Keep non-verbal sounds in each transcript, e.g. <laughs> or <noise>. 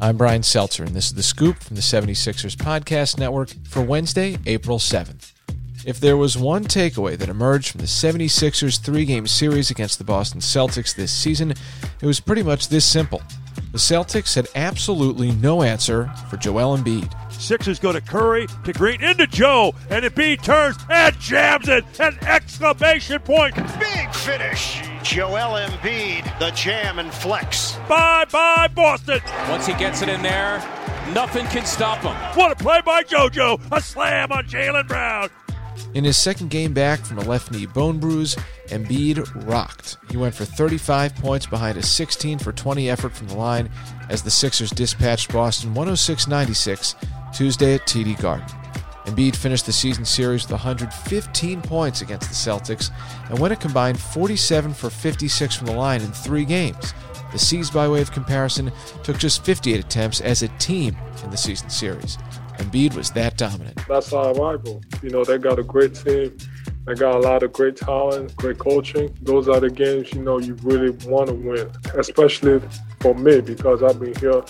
I'm Brian Seltzer, and this is The Scoop from the 76ers Podcast Network for Wednesday, April 7th. If there was one takeaway that emerged from the 76ers three game series against the Boston Celtics this season, it was pretty much this simple. The Celtics had absolutely no answer for Joel Embiid. Sixers go to Curry, to Green, into Joe, and Embiid turns and jams it! An exclamation point! Big finish. Joel Embiid, the jam and flex. Bye bye, Boston! Once he gets it in there, nothing can stop him. What a play by JoJo! A slam on Jaylen Brown! In his second game back from a left knee bone bruise, Embiid rocked. He went for 35 points behind a 16 for 20 effort from the line as the Sixers dispatched Boston 106 96 Tuesday at TD Garden. Embiid finished the season series with 115 points against the Celtics and went a combined 47 for 56 from the line in three games. The C's, by way of comparison, took just 58 attempts as a team in the season series. Embiid was that dominant. That's our rival. You know, they got a great team. They got a lot of great talent, great coaching. Those are the games, you know, you really want to win, especially for me because I've been here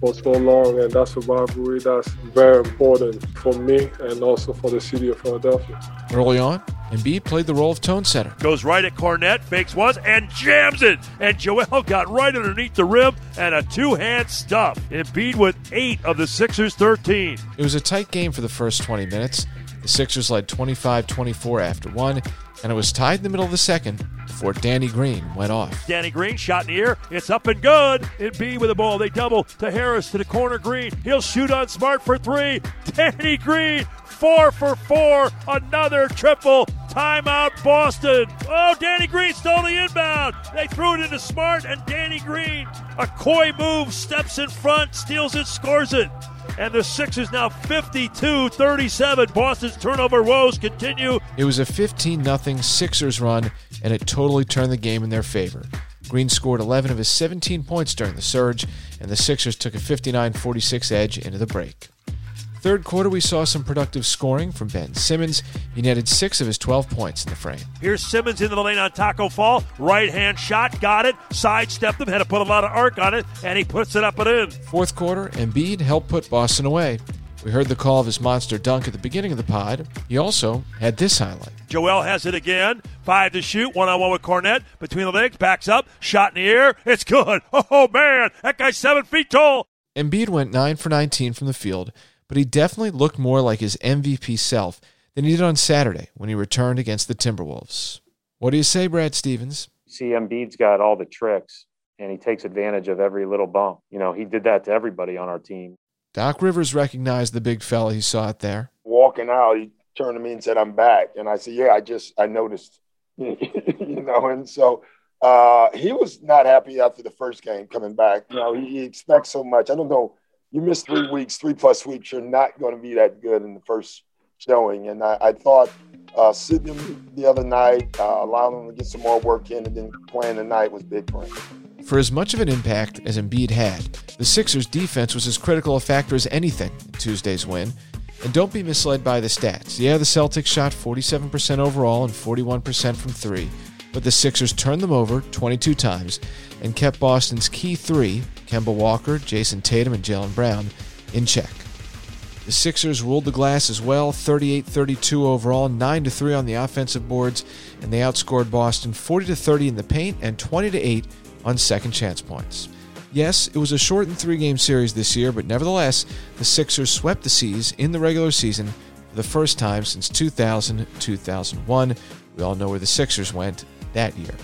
for so long, and that's a rivalry that's very important for me and also for the city of Philadelphia. Early on, Embiid played the role of tone setter. Goes right at Kornet, fakes once, and jams it. And Joel got right underneath the rim and a two hand stuff. Embiid with eight of the Sixers' 13. It was a tight game for the first 20 minutes. The Sixers led 25 24 after one, and it was tied in the middle of the second before Danny Green went off. Danny Green shot in the air. It's up and good. Embiid with the ball. They double to Harris to the corner. Green. He'll shoot on Smart for three. <laughs> Danny Green, four for four. Another triple. Timeout Boston. Oh, Danny Green stole the inbound. They threw it into Smart and Danny Green. A coy move, steps in front, steals it, scores it. And the Sixers now 52 37. Boston's turnover woes continue. It was a 15 0 Sixers run, and it totally turned the game in their favor. Green scored 11 of his 17 points during the surge, and the Sixers took a 59 46 edge into the break. Third quarter, we saw some productive scoring from Ben Simmons. He netted six of his 12 points in the frame. Here's Simmons into the lane on Tacko Fall. Right hand shot, got it. Sidestepped him, had to put a lot of arc on it, and he puts it up and in. Fourth quarter, Embiid helped put Boston away. We heard the call of his monster dunk at the beginning of the pod. He also had this highlight. Joel has it again. Five to shoot. One on one with Kornet. Between the legs. Backs up. Shot in the air. It's good. <laughs> Oh, man. That guy's seven feet tall. Embiid went 9 for 19 from the field, but he definitely looked more like his MVP self than he did on Saturday when he returned against the Timberwolves. What do you say, Brad Stevens? See, Embiid's got all the tricks, and he takes advantage of every little bump. You know, he did that to everybody on our team. Doc Rivers recognized the big fella he saw out there. Walking out, he turned to me and said, "I'm back," and I said, "Yeah, I just I noticed." <laughs> you know, and so uh, he was not happy after the first game coming back. You know, he, he expects so much. I don't know. You miss three weeks, three plus weeks, you're not going to be that good in the first showing. And I, I thought uh, sitting him the other night, uh, allowing him to get some more work in, and then playing tonight was big for him. For as much of an impact as Embiid had, the Sixers' defense was as critical a factor as anything in Tuesday's win. And don't be misled by the stats. Yeah, the Celtics shot 47% overall and 41% from three, but the Sixers turned them over 22 times and kept Boston's key three, Kemba Walker, Jayson Tatum, and Jaylen Brown, in check. The Sixers ruled the glass as well, 38 32 overall, 9 3 on the offensive boards, and they outscored Boston 40 30 in the paint and 20 8 on second chance points. Yes, it was a shortened three game series this year, but nevertheless, the Sixers swept the C's in the regular season for the first time since 2000 2001. We all know where the Sixers went that year.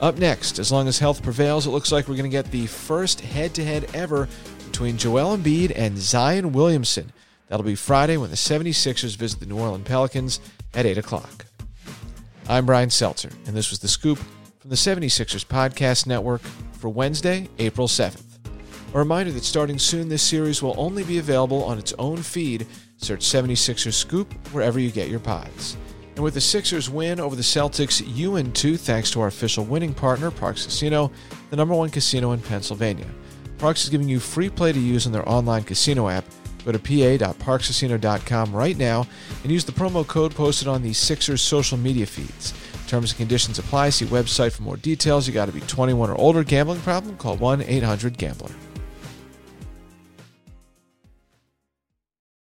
Up next, as long as health prevails, it looks like we're going to get the first head to head ever between Joel Embiid and Zion Williamson. That'll be Friday when the 76ers visit the New Orleans Pelicans at 8 o'clock. I'm Brian Seltzer, and this was The Scoop from the 76ers Podcast Network for Wednesday, April 7th. A reminder that starting soon, this series will only be available on its own feed. Search 76ers Scoop wherever you get your pods. And with the Sixers win over the Celtics, you in two thanks to our official winning partner, Parx Casino, the number one casino in Pennsylvania. Parx is giving you free play to use on their online casino app. Go to pa.parxcasino.com right now and use the promo code posted on the Sixers social media feeds. Terms and conditions apply. See website for more details. You got to be 21 or older. Gambling problem? Call 1 800 Gambler.